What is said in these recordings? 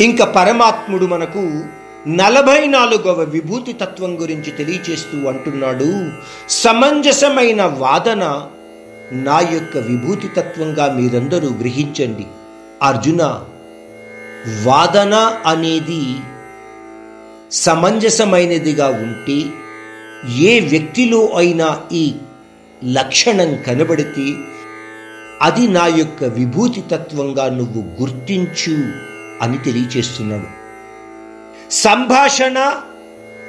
ఇంకా పరమాత్ముడు మనకు నలభై నాలుగవ విభూతి తత్వం గురించి తెలియచేస్తూ అంటున్నాడు. సమంజసమైన వాదన నా యొక్క విభూతి తత్వంగా మీరందరూ గ్రహించండి. అర్జున వాదన అనేది సమంజసమైనదిగా ఉంటే ఏ వ్యక్తిలో అయినా ఈ లక్షణం కనబడితే అది నా యొక్క విభూతి తత్వంగా నువ్వు గుర్తించు. అని తెలియచేస్తున్నాడు. సంభాషణ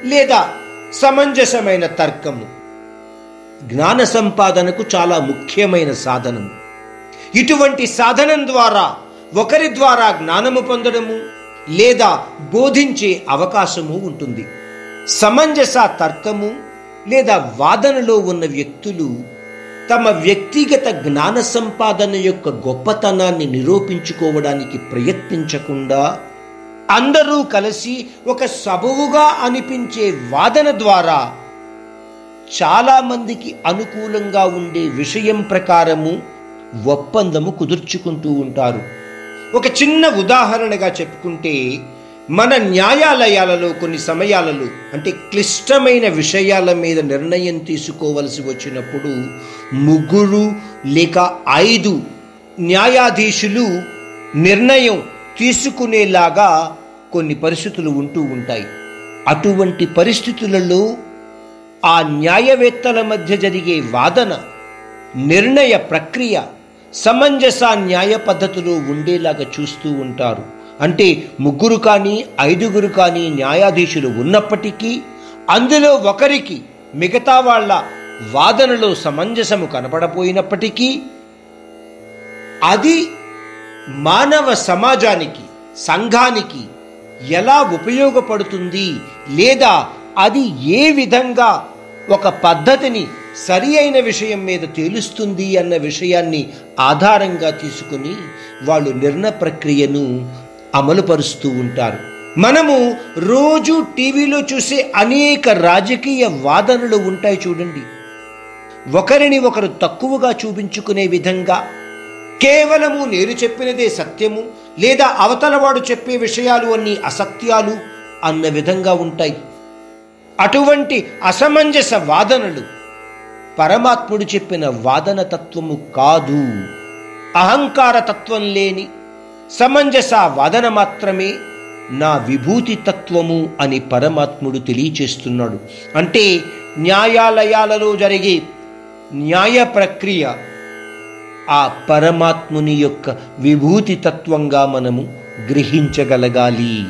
లేదా సమంజసమైన తర్కము జ్ఞాన సంపాదనకు చాలా ముఖ్యమైన సాధనము. ఇటువంటి సాధనం ద్వారా ఒకరి ద్వారా జ్ఞానము పొందడము లేదా బోధించే అవకాశము ఉంటుంది. సమంజస తర్కము లేదా వాదనలో ఉన్న వ్యక్తులు తమ వ్యక్తిగత జ్ఞాన సంపాదన యొక్క గొప్పతనాన్ని నిరూపించుకోవడానికి ప్రయత్నించకుండా అందరూ కలిసి ఒక సబువుగా అనిపించే వాదన ద్వారా చాలామందికి అనుకూలంగా ఉండే విషయం ప్రకారము ఒప్పందము కుదుర్చుకుంటూ ఉంటారు. ఒక చిన్న ఉదాహరణగా చెప్పుకుంటే మన న్యాయాలయాలలో కొన్ని సమయాలలో అంటే క్లిష్టమైన విషయాల మీద నిర్ణయం తీసుకోవలసి వచ్చినప్పుడు ముగ్గురు లేక ఐదు న్యాయాధీశులు నిర్ణయం తీసుకునేలాగా కొన్ని పరిస్థితులు ఉంటూ ఉంటాయి. అటువంటి పరిస్థితులలో ఆ న్యాయవేత్తల మధ్య జరిగే వాదన నిర్ణయ ప్రక్రియ సమంజస న్యాయ పద్ధతిలో ఉండేలాగా చూస్తూ ఉంటారు. అంటే ముగ్గురు కానీ ఐదుగురు కానీ న్యాయాధీశులు ఉన్నప్పటికీ అందులో ఒకరికి మిగతా వాళ్ళ వాదనలో సమంజసము కనపడపోయినప్పటికీ అది మానవ సమాజానికి సంఘానికి ఎలా ఉపయోగపడుతుంది లేదా అది ఏ విధంగా ఒక పద్ధతిని సరి అయిన విషయం మీద తేలుస్తుంది అన్న విషయాన్ని ఆధారంగా తీసుకుని వాళ్ళు నిర్ణయ ప్రక్రియను అమలుపరుస్తూ ఉంటారు. మనము రోజు టీవీలో చూసే అనేక రాజకీయ వాదనలు ఉంటాయి చూడండి. ఒకరిని ఒకరు తక్కువగా చూపించుకునే విధంగా కేవలము నేను చెప్పినదే సత్యము లేదా అవతలవాడు చెప్పే విషయాలు అన్ని అసత్యాలు అన్న విధంగా ఉంటాయి. అటువంటి అసమంజస వాదనలు పరమాత్ముడు చెప్పిన వాదన తత్వము కాదు. అహంకార తత్వం లేని సమంజస వాదన మాత్రమే నా విభూతి తత్వము అని పరమాత్ముడు తెలియచేస్తున్నాడు. అంటే న్యాయాలయాలలో జరిగే న్యాయ ప్రక్రియ ఆ పరమాత్ముని యొక్క విభూతి తత్వంగా మనము గ్రహించగలగాలి.